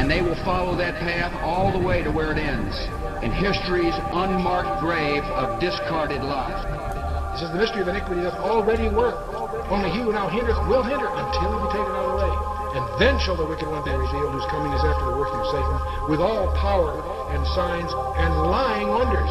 And they will follow that path all the way to where it ends, in history's unmarked grave of discarded lives. This is the mystery of iniquity doth already work. Only he who now hindereth will hinder until he be taken out of the way. And then shall the wicked one be revealed, whose coming is after the working of Satan, with all power and signs and lying wonders